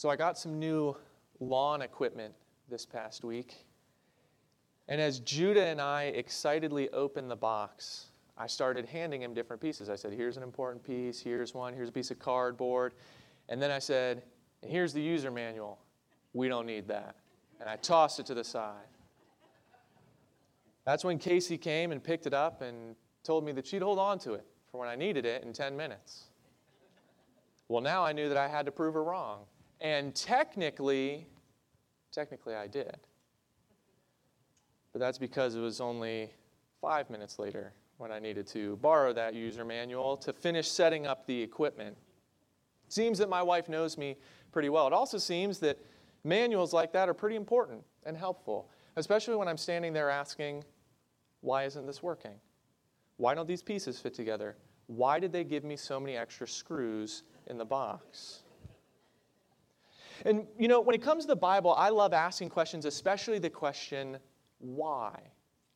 So I got some new lawn equipment this past week. And as Judah and I excitedly opened the box, I started handing him different pieces. I said, Here's an important piece, here's one, here's a piece of cardboard. And then I said, Here's the user manual. We don't need that. And I tossed it to the side. That's when Casey came and picked it up and told me that she'd hold on to it for when I needed it in 10 minutes. Well, now I knew that I had to prove her wrong. And technically, technically I did. But that's because it was only five minutes later when I needed to borrow that user manual to finish setting up the equipment. Seems that my wife knows me pretty well. It also seems that manuals like that are pretty important and helpful, especially when I'm standing there asking, why isn't this working? Why don't these pieces fit together? Why did they give me so many extra screws in the box? And you know, when it comes to the Bible, I love asking questions, especially the question, why?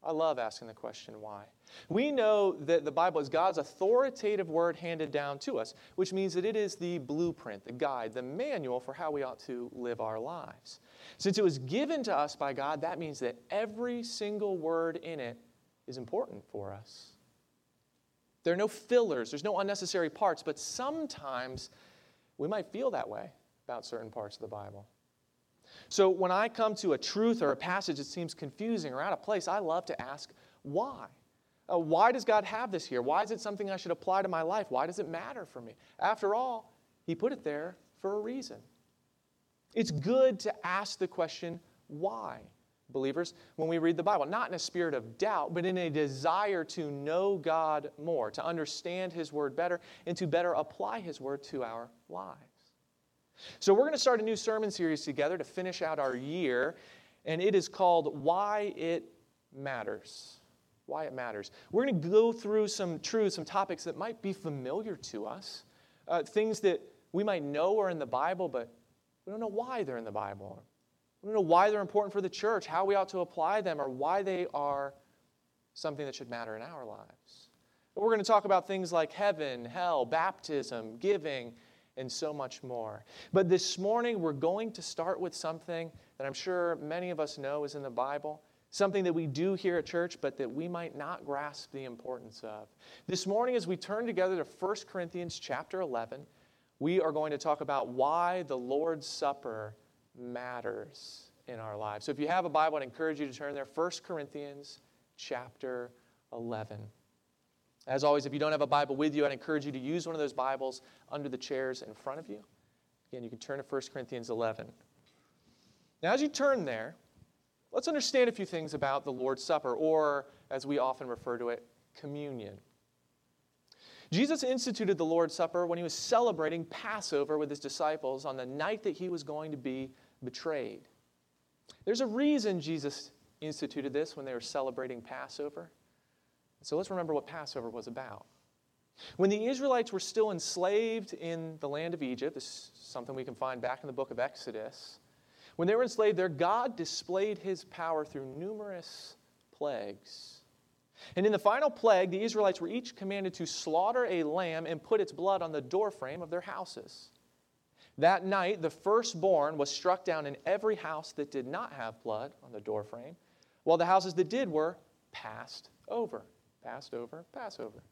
I love asking the question, why? We know that the Bible is God's authoritative word handed down to us, which means that it is the blueprint, the guide, the manual for how we ought to live our lives. Since it was given to us by God, that means that every single word in it is important for us. There are no fillers, there's no unnecessary parts, but sometimes we might feel that way about certain parts of the Bible. So when I come to a truth or a passage that seems confusing or out of place, I love to ask why. Uh, why does God have this here? Why is it something I should apply to my life? Why does it matter for me? After all, He put it there for a reason. It's good to ask the question, why? Believers, when we read the Bible, not in a spirit of doubt, but in a desire to know God more, to understand His Word better, and to better apply His Word to our lives. So, we're going to start a new sermon series together to finish out our year, and it is called Why It Matters. Why It Matters. We're going to go through some truths, some topics that might be familiar to us, uh, things that we might know are in the Bible, but we don't know why they're in the Bible. We don't know why they're important for the church, how we ought to apply them, or why they are something that should matter in our lives. But we're going to talk about things like heaven, hell, baptism, giving, and so much more. But this morning, we're going to start with something that I'm sure many of us know is in the Bible, something that we do here at church, but that we might not grasp the importance of. This morning, as we turn together to 1 Corinthians chapter 11, we are going to talk about why the Lord's Supper matters in our lives. So if you have a Bible, I'd encourage you to turn there. 1 Corinthians chapter 11. As always, if you don't have a Bible with you, I'd encourage you to use one of those Bibles under the chairs in front of you. Again, you can turn to 1 Corinthians 11. Now, as you turn there, let's understand a few things about the Lord's Supper, or as we often refer to it, communion. Jesus instituted the Lord's Supper when he was celebrating Passover with his disciples on the night that he was going to be betrayed. There's a reason Jesus instituted this when they were celebrating Passover. So let's remember what Passover was about. When the Israelites were still enslaved in the land of Egypt, this is something we can find back in the book of Exodus. When they were enslaved there, God displayed his power through numerous plagues. And in the final plague, the Israelites were each commanded to slaughter a lamb and put its blood on the doorframe of their houses. That night, the firstborn was struck down in every house that did not have blood on the doorframe, while the houses that did were passed over. Passed over, Passover.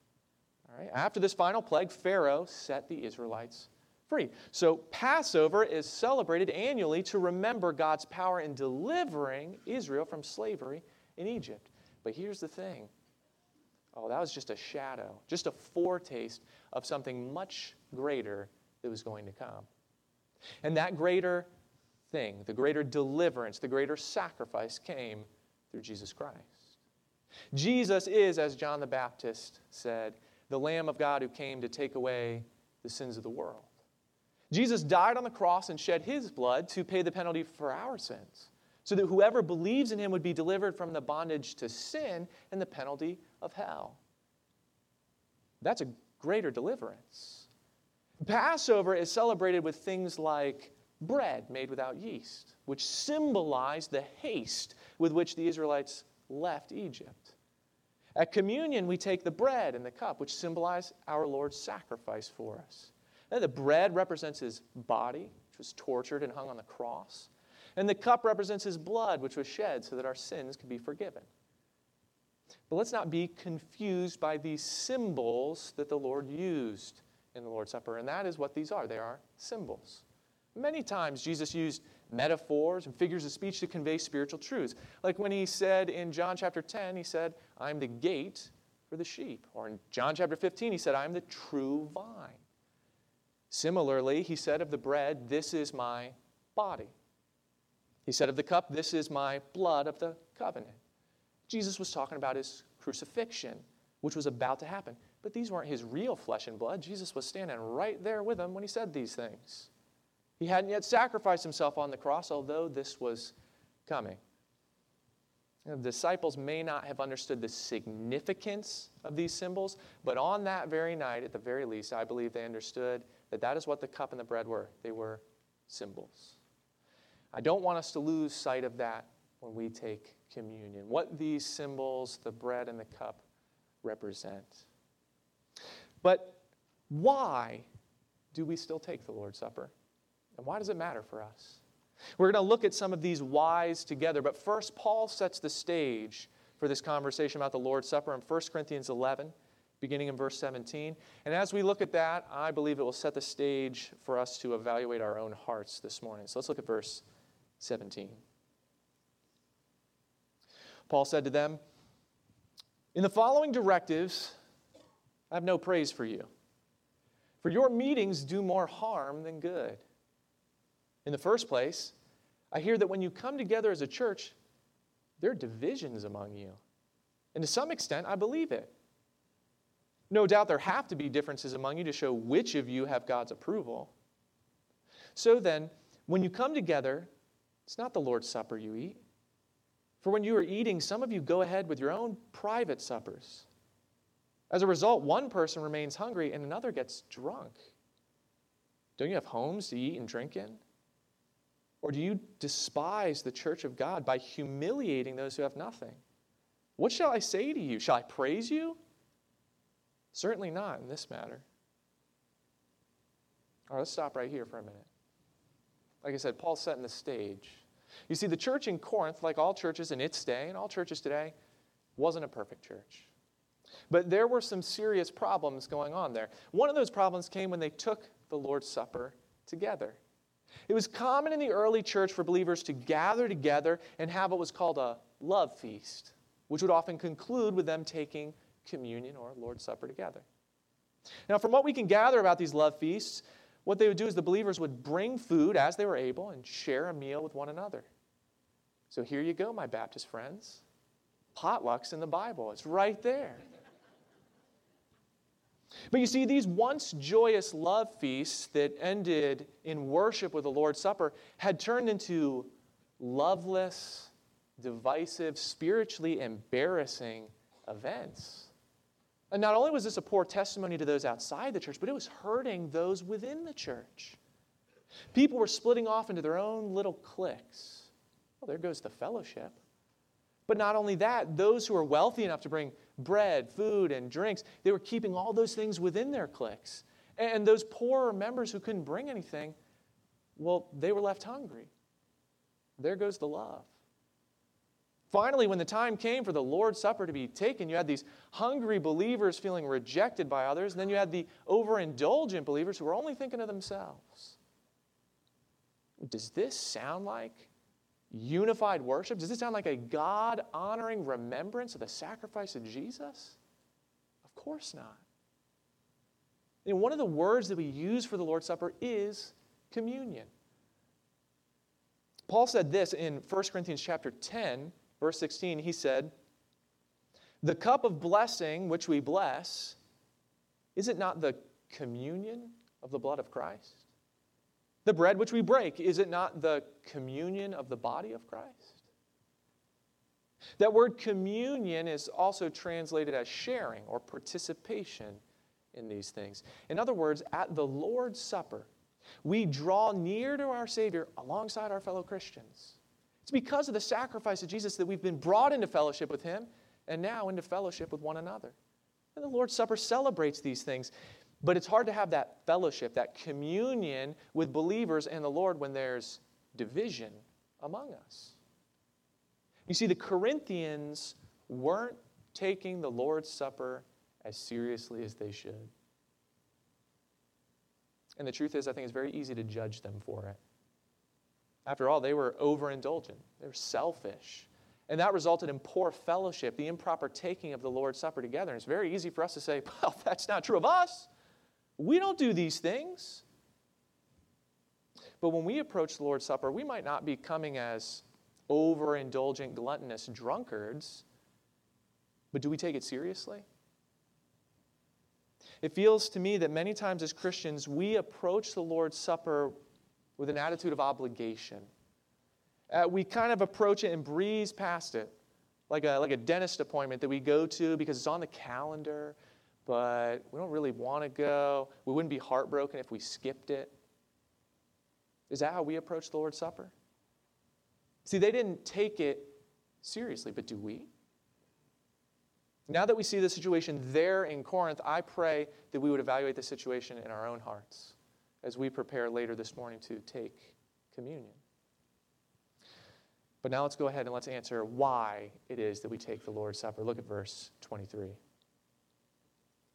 All right. After this final plague, Pharaoh set the Israelites free. So Passover is celebrated annually to remember God's power in delivering Israel from slavery in Egypt. But here's the thing. Oh, that was just a shadow, just a foretaste of something much greater that was going to come. And that greater thing, the greater deliverance, the greater sacrifice came through Jesus Christ. Jesus is, as John the Baptist said, the Lamb of God who came to take away the sins of the world. Jesus died on the cross and shed his blood to pay the penalty for our sins, so that whoever believes in him would be delivered from the bondage to sin and the penalty of hell. That's a greater deliverance. Passover is celebrated with things like bread made without yeast, which symbolize the haste with which the Israelites left Egypt. At communion, we take the bread and the cup, which symbolize our Lord's sacrifice for us. The bread represents his body, which was tortured and hung on the cross. And the cup represents his blood, which was shed so that our sins could be forgiven. But let's not be confused by these symbols that the Lord used in the Lord's Supper. And that is what these are they are symbols. Many times Jesus used metaphors and figures of speech to convey spiritual truths. Like when he said in John chapter 10, he said, I'm the gate for the sheep. Or in John chapter 15, he said, I'm the true vine. Similarly, he said of the bread, This is my body. He said of the cup, This is my blood of the covenant. Jesus was talking about his crucifixion, which was about to happen. But these weren't his real flesh and blood. Jesus was standing right there with him when he said these things. He hadn't yet sacrificed himself on the cross, although this was coming. The disciples may not have understood the significance of these symbols, but on that very night, at the very least, I believe they understood that that is what the cup and the bread were. They were symbols. I don't want us to lose sight of that when we take communion, what these symbols, the bread and the cup, represent. But why do we still take the Lord's Supper? And why does it matter for us? We're going to look at some of these whys together, but first, Paul sets the stage for this conversation about the Lord's Supper in 1 Corinthians 11, beginning in verse 17. And as we look at that, I believe it will set the stage for us to evaluate our own hearts this morning. So let's look at verse 17. Paul said to them, In the following directives, I have no praise for you. For your meetings do more harm than good. In the first place, I hear that when you come together as a church, there are divisions among you. And to some extent, I believe it. No doubt there have to be differences among you to show which of you have God's approval. So then, when you come together, it's not the Lord's Supper you eat. For when you are eating, some of you go ahead with your own private suppers. As a result, one person remains hungry and another gets drunk. Don't you have homes to eat and drink in? Or do you despise the church of God by humiliating those who have nothing? What shall I say to you? Shall I praise you? Certainly not in this matter. All right, let's stop right here for a minute. Like I said, Paul's setting the stage. You see, the church in Corinth, like all churches in its day and all churches today, wasn't a perfect church. But there were some serious problems going on there. One of those problems came when they took the Lord's Supper together. It was common in the early church for believers to gather together and have what was called a love feast, which would often conclude with them taking communion or Lord's Supper together. Now, from what we can gather about these love feasts, what they would do is the believers would bring food as they were able and share a meal with one another. So here you go, my Baptist friends. Potlucks in the Bible, it's right there. But you see, these once joyous love feasts that ended in worship with the Lord's Supper had turned into loveless, divisive, spiritually embarrassing events. And not only was this a poor testimony to those outside the church, but it was hurting those within the church. People were splitting off into their own little cliques. Well, there goes the fellowship. But not only that, those who were wealthy enough to bring bread, food, and drinks. They were keeping all those things within their cliques. And those poorer members who couldn't bring anything, well, they were left hungry. There goes the love. Finally, when the time came for the Lord's Supper to be taken, you had these hungry believers feeling rejected by others, and then you had the overindulgent believers who were only thinking of themselves. Does this sound like unified worship? Does this sound like a God honoring remembrance of the sacrifice of Jesus? Of course not. And one of the words that we use for the Lord's Supper is communion. Paul said this in 1 Corinthians chapter 10, verse 16. He said, The cup of blessing which we bless, is it not the communion of the blood of Christ? The bread which we break, is it not the communion of the body of Christ? That word communion is also translated as sharing or participation in these things. In other words, at the Lord's Supper, we draw near to our Savior alongside our fellow Christians. It's because of the sacrifice of Jesus that we've been brought into fellowship with Him and now into fellowship with one another. And the Lord's Supper celebrates these things. But it's hard to have that fellowship, that communion with believers and the Lord when there's division among us. You see, the Corinthians weren't taking the Lord's Supper as seriously as they should. And the truth is, I think it's very easy to judge them for it. After all, they were overindulgent, they were selfish. And that resulted in poor fellowship, the improper taking of the Lord's Supper together. And it's very easy for us to say, well, that's not true of us. We don't do these things. But when we approach the Lord's Supper, we might not be coming as overindulgent, gluttonous drunkards, but do we take it seriously? It feels to me that many times as Christians, we approach the Lord's Supper with an attitude of obligation. Uh, we kind of approach it and breeze past it, like a, like a dentist appointment that we go to because it's on the calendar, but we don't really want to go. We wouldn't be heartbroken if we skipped it. Is that how we approach the Lord's Supper? See, they didn't take it seriously, but do we? Now that we see the situation there in Corinth, I pray that we would evaluate the situation in our own hearts as we prepare later this morning to take communion. But now let's go ahead and let's answer why it is that we take the Lord's Supper. Look at verse 23.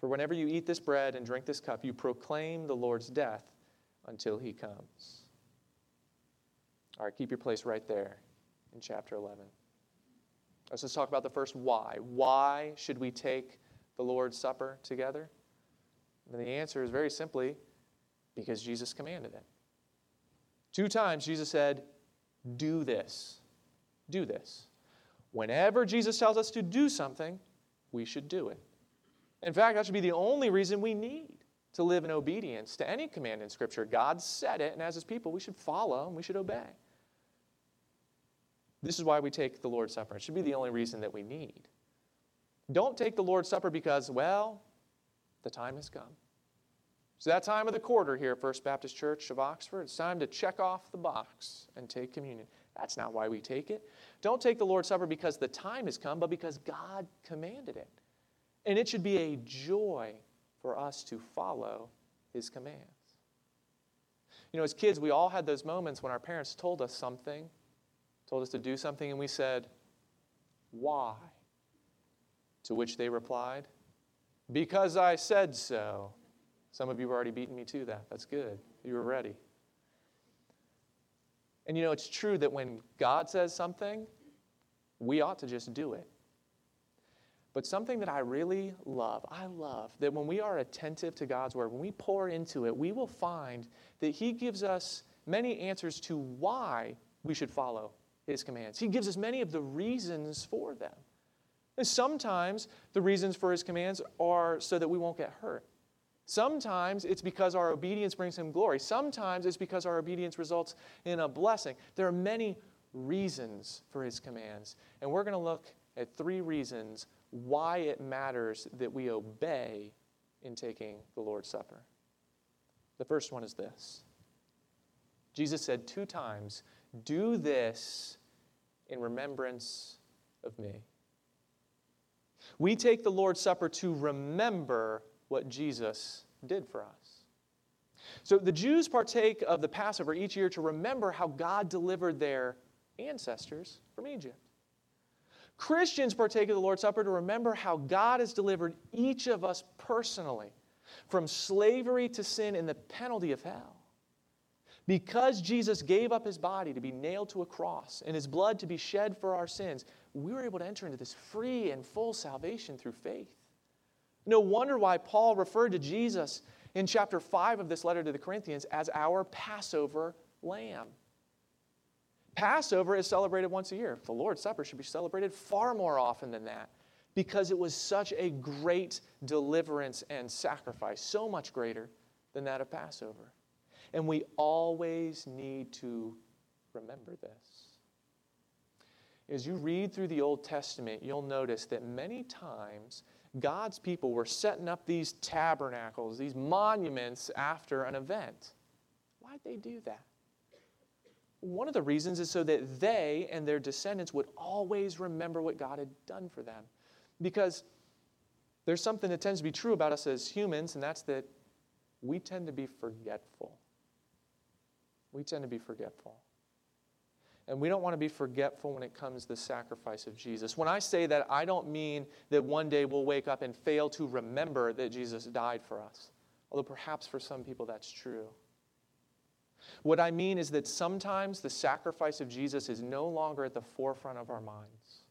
For whenever you eat this bread and drink this cup, you proclaim the Lord's death until he comes. All right, keep your place right there in chapter 11. Let's just talk about the first why. Why should we take the Lord's Supper together? And the answer is very simply because Jesus commanded it. Two times Jesus said, do this. Do this. Whenever Jesus tells us to do something, we should do it. In fact, that should be the only reason we need to live in obedience to any command in Scripture. God said it, and as His people, we should follow and we should obey. This is why we take the Lord's Supper. It should be the only reason that we need. Don't take the Lord's Supper because, well, the time has come. It's that time of the quarter here at First Baptist Church of Oxford. It's time to check off the box and take communion. That's not why we take it. Don't take the Lord's Supper because the time has come, but because God commanded it. And it should be a joy for us to follow His commands. You know, as kids, we all had those moments when our parents told us something, told us to do something, and we said, Why? To which they replied, Because I said so. Some of you have already beaten me to that. That's good. You were ready. And you know, it's true that when God says something, we ought to just do it. But something that I really love, I love that when we are attentive to God's word, when we pour into it, we will find that He gives us many answers to why we should follow His commands. He gives us many of the reasons for them. And sometimes the reasons for His commands are so that we won't get hurt. Sometimes it's because our obedience brings him glory. Sometimes it's because our obedience results in a blessing. There are many reasons for his commands. And we're going to look at three reasons why it matters that we obey in taking the Lord's Supper. The first one is this Jesus said two times, Do this in remembrance of me. We take the Lord's Supper to remember what Jesus did for us. So the Jews partake of the Passover each year to remember how God delivered their ancestors from Egypt. Christians partake of the Lord's Supper to remember how God has delivered each of us personally from slavery to sin and the penalty of hell. Because Jesus gave up his body to be nailed to a cross and his blood to be shed for our sins, we were able to enter into this free and full salvation through faith. No wonder why Paul referred to Jesus in chapter 5 of this letter to the Corinthians as our Passover lamb. Passover is celebrated once a year. The Lord's Supper should be celebrated far more often than that because it was such a great deliverance and sacrifice, so much greater than that of Passover. And we always need to remember this. As you read through the Old Testament, you'll notice that many times God's people were setting up these tabernacles, these monuments after an event. Why'd they do that? One of the reasons is so that they and their descendants would always remember what God had done for them. Because there's something that tends to be true about us as humans, and that's that we tend to be forgetful. We tend to be forgetful. And we don't want to be forgetful when it comes to the sacrifice of Jesus. When I say that, I don't mean that one day we'll wake up and fail to remember that Jesus died for us, although perhaps for some people that's true. What I mean is that sometimes the sacrifice of Jesus is no longer at the forefront of our minds.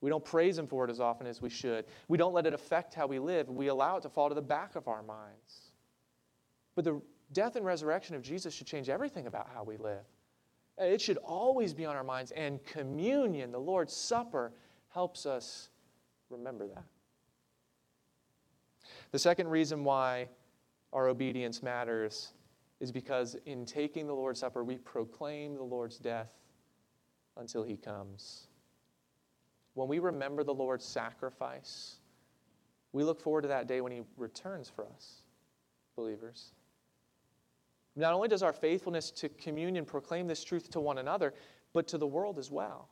We don't praise Him for it as often as we should. We don't let it affect how we live. We allow it to fall to the back of our minds. But the death and resurrection of Jesus should change everything about how we live. It should always be on our minds, and communion, the Lord's Supper, helps us remember that. The second reason why our obedience matters is because in taking the Lord's Supper, we proclaim the Lord's death until he comes. When we remember the Lord's sacrifice, we look forward to that day when he returns for us, believers. Not only does our faithfulness to communion proclaim this truth to one another, but to the world as well.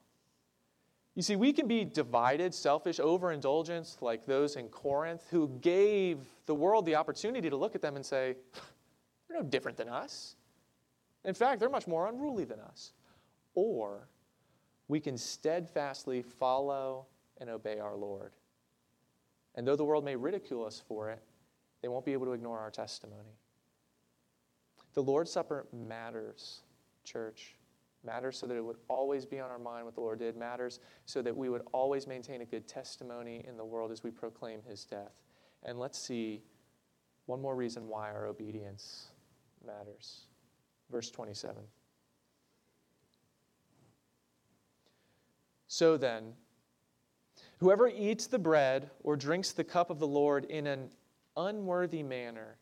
You see, we can be divided, selfish, overindulgent, like those in Corinth, who gave the world the opportunity to look at them and say, they're no different than us. In fact, they're much more unruly than us. Or we can steadfastly follow and obey our Lord. And though the world may ridicule us for it, they won't be able to ignore our testimony. The Lord's Supper matters, church. Matters so that it would always be on our mind what the Lord did. Matters so that we would always maintain a good testimony in the world as we proclaim his death. And let's see one more reason why our obedience matters. Verse 27. So then, whoever eats the bread or drinks the cup of the Lord in an unworthy manner,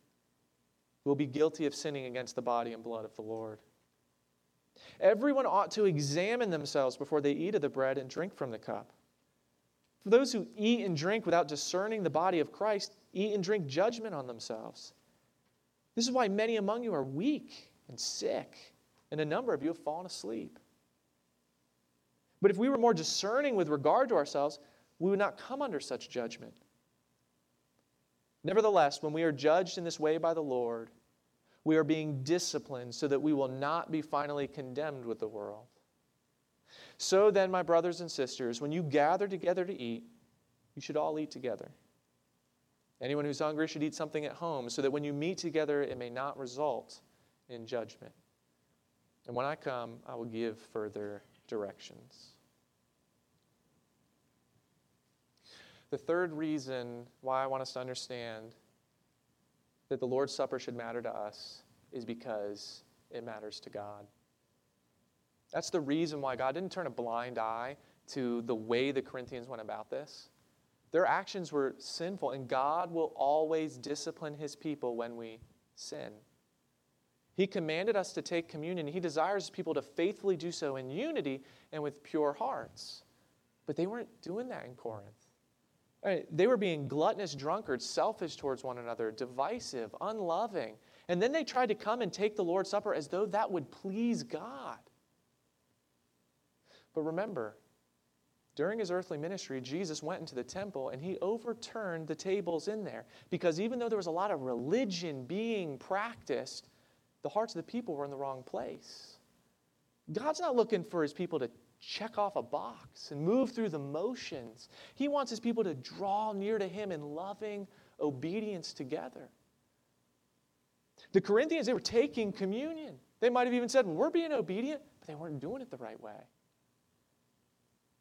will be guilty of sinning against the body and blood of the Lord. Everyone ought to examine themselves before they eat of the bread and drink from the cup. For those who eat and drink without discerning the body of Christ eat and drink judgment on themselves. This is why many among you are weak and sick, and a number of you have fallen asleep. But if we were more discerning with regard to ourselves, we would not come under such judgment. Nevertheless, when we are judged in this way by the Lord, we are being disciplined so that we will not be finally condemned with the world. So then, my brothers and sisters, when you gather together to eat, you should all eat together. Anyone who's hungry should eat something at home, so that when you meet together, it may not result in judgment. And when I come, I will give further directions. The third reason why I want us to understand that the Lord's Supper should matter to us is because it matters to God. That's the reason why God didn't turn a blind eye to the way the Corinthians went about this. Their actions were sinful, and God will always discipline his people when we sin. He commanded us to take communion. He desires people to faithfully do so in unity and with pure hearts. But they weren't doing that in Corinth. They were being gluttonous drunkards, selfish towards one another, divisive, unloving. And then they tried to come and take the Lord's Supper as though that would please God. But remember, during his earthly ministry, Jesus went into the temple and he overturned the tables in there. Because even though there was a lot of religion being practiced, the hearts of the people were in the wrong place. God's not looking for his people to check off a box and move through the motions. He wants his people to draw near to him in loving obedience together. The Corinthians, they were taking communion. They might have even said, We're being obedient, but they weren't doing it the right way.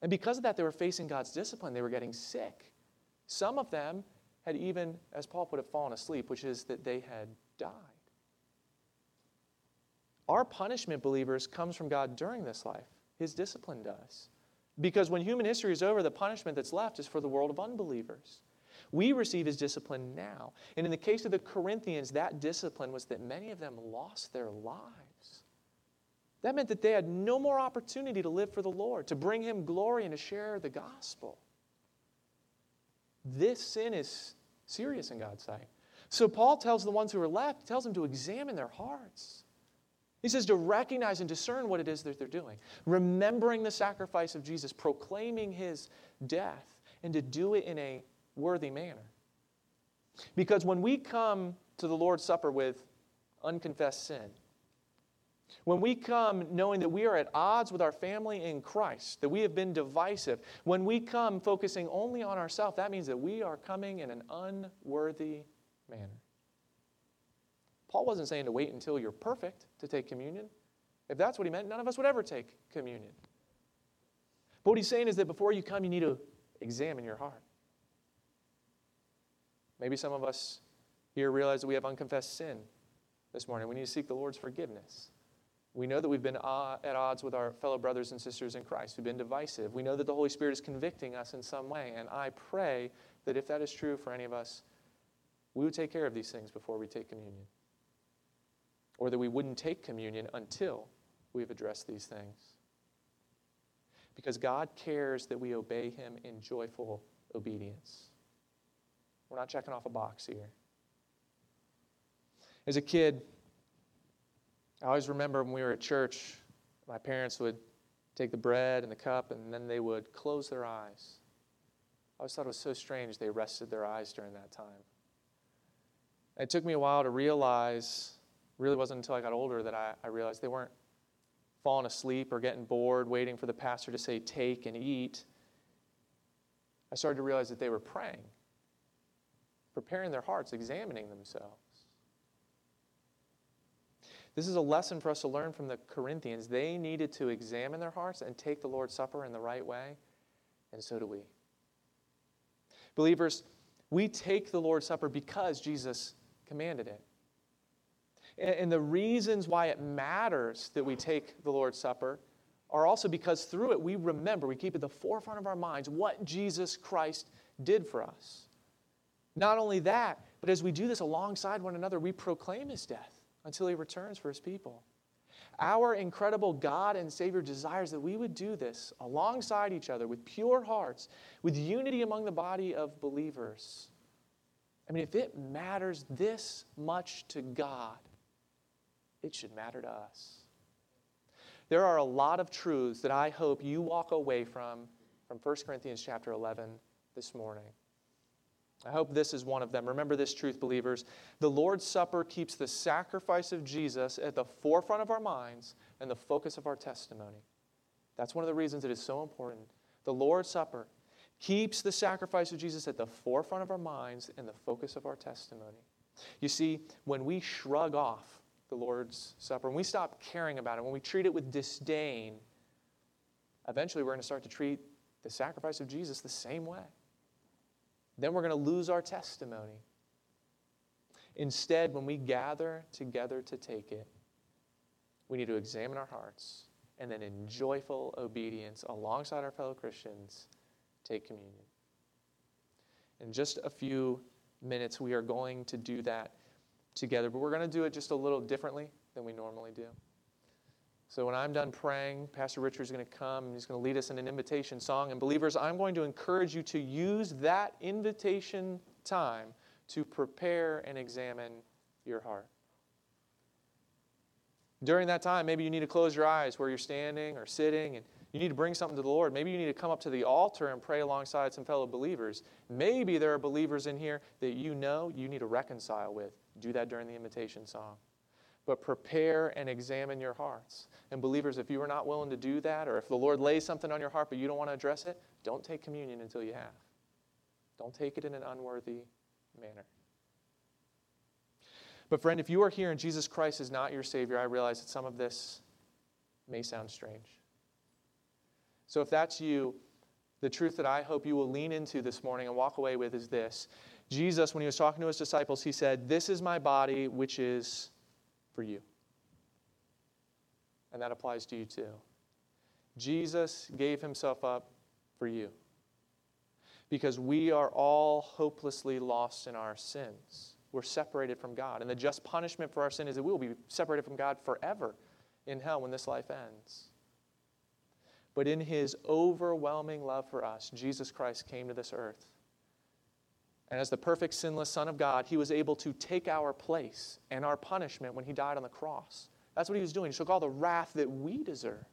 And because of that, they were facing God's discipline. They were getting sick. Some of them had even, as Paul put it, fallen asleep, which is that they had died. Our punishment, believers, comes from God during this life. His discipline does. Because when human history is over, the punishment that's left is for the world of unbelievers. We receive his discipline now. And in the case of the Corinthians, that discipline was that many of them lost their lives. That meant that they had no more opportunity to live for the Lord, to bring him glory, and to share the gospel. This sin is serious in God's sight. So Paul tells the ones who are left, tells them to examine their hearts. He says to recognize and discern what it is that they're doing, remembering the sacrifice of Jesus, proclaiming his death, and to do it in a worthy manner. Because when we come to the Lord's Supper with unconfessed sin, when we come knowing that we are at odds with our family in Christ, that we have been divisive, when we come focusing only on ourselves, that means that we are coming in an unworthy manner. Paul wasn't saying to wait until you're perfect to take communion. If that's what he meant, none of us would ever take communion. But what he's saying is that before you come, you need to examine your heart. Maybe some of us here realize that we have unconfessed sin this morning. We need to seek the Lord's forgiveness. We know that we've been uh, at odds with our fellow brothers and sisters in Christ. We've been divisive. We know that the Holy Spirit is convicting us in some way. And I pray that if that is true for any of us, we would take care of these things before we take communion. Or that we wouldn't take communion until we've addressed these things. Because God cares that we obey Him in joyful obedience. We're not checking off a box here. As a kid, I always remember when we were at church, my parents would take the bread and the cup and then they would close their eyes. I always thought it was so strange they rested their eyes during that time. It took me a while to realize, really wasn't until I got older that I, I realized they weren't falling asleep or getting bored, waiting for the pastor to say, take and eat. I started to realize that they were praying preparing their hearts, examining themselves. This is a lesson for us to learn from the Corinthians. They needed to examine their hearts and take the Lord's Supper in the right way, and so do we. Believers, we take the Lord's Supper because Jesus commanded it. And the reasons why it matters that we take the Lord's Supper are also because through it we remember, we keep at the forefront of our minds what Jesus Christ did for us. Not only that, but as we do this alongside one another, we proclaim his death until he returns for his people. Our incredible God and Savior desires that we would do this alongside each other with pure hearts, with unity among the body of believers. I mean, if it matters this much to God, it should matter to us. There are a lot of truths that I hope you walk away from from 1 Corinthians chapter 11 this morning. I hope this is one of them. Remember this truth, believers. The Lord's Supper keeps the sacrifice of Jesus at the forefront of our minds and the focus of our testimony. That's one of the reasons it is so important. The Lord's Supper keeps the sacrifice of Jesus at the forefront of our minds and the focus of our testimony. You see, when we shrug off the Lord's Supper, when we stop caring about it, when we treat it with disdain, eventually we're going to start to treat the sacrifice of Jesus the same way then we're going to lose our testimony. Instead, when we gather together to take it, we need to examine our hearts and then, in joyful obedience alongside our fellow Christians, take communion. In just a few minutes, we are going to do that together, but we're going to do it just a little differently than we normally do. So when I'm done praying, Pastor Richard is going to come and he's going to lead us in an invitation song. And believers, I'm going to encourage you to use that invitation time to prepare and examine your heart. During that time, maybe you need to close your eyes where you're standing or sitting and you need to bring something to the Lord. Maybe you need to come up to the altar and pray alongside some fellow believers. Maybe there are believers in here that you know you need to reconcile with. Do that during the invitation song but prepare and examine your hearts. And believers, if you are not willing to do that, or if the Lord lays something on your heart but you don't want to address it, don't take communion until you have. Don't take it in an unworthy manner. But, friend, if you are here and Jesus Christ is not your Savior, I realize that some of this may sound strange. So, if that's you, the truth that I hope you will lean into this morning and walk away with is this Jesus, when he was talking to his disciples, he said, This is my body, which is for you. And that applies to you too. Jesus gave himself up for you because we are all hopelessly lost in our sins. We're separated from God. And the just punishment for our sin is that we will be separated from God forever in hell when this life ends. But in his overwhelming love for us, Jesus Christ came to this earth. And as the perfect, sinless Son of God, he was able to take our place and our punishment when he died on the cross. That's what he was doing. He took all the wrath that we deserve.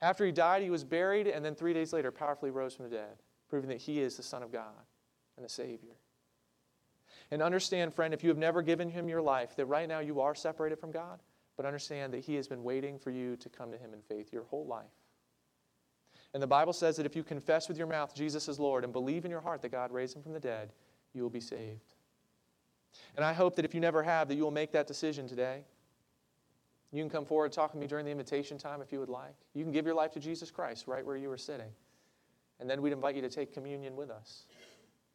After he died, he was buried, and then three days later, powerfully rose from the dead proving that He is the Son of God and the Savior. And understand, friend, if you have never given Him your life, that right now you are separated from God, but understand that He has been waiting for you to come to Him in faith your whole life. And the Bible says that if you confess with your mouth Jesus is Lord and believe in your heart that God raised Him from the dead, you will be saved. And I hope that if you never have, that you will make that decision today. You can come forward and talk with me during the invitation time if you would like. You can give your life to Jesus Christ right where you are sitting and then we'd invite you to take communion with us.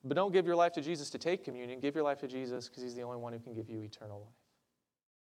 But don't give your life to Jesus to take communion. Give your life to Jesus because he's the only one who can give you eternal life.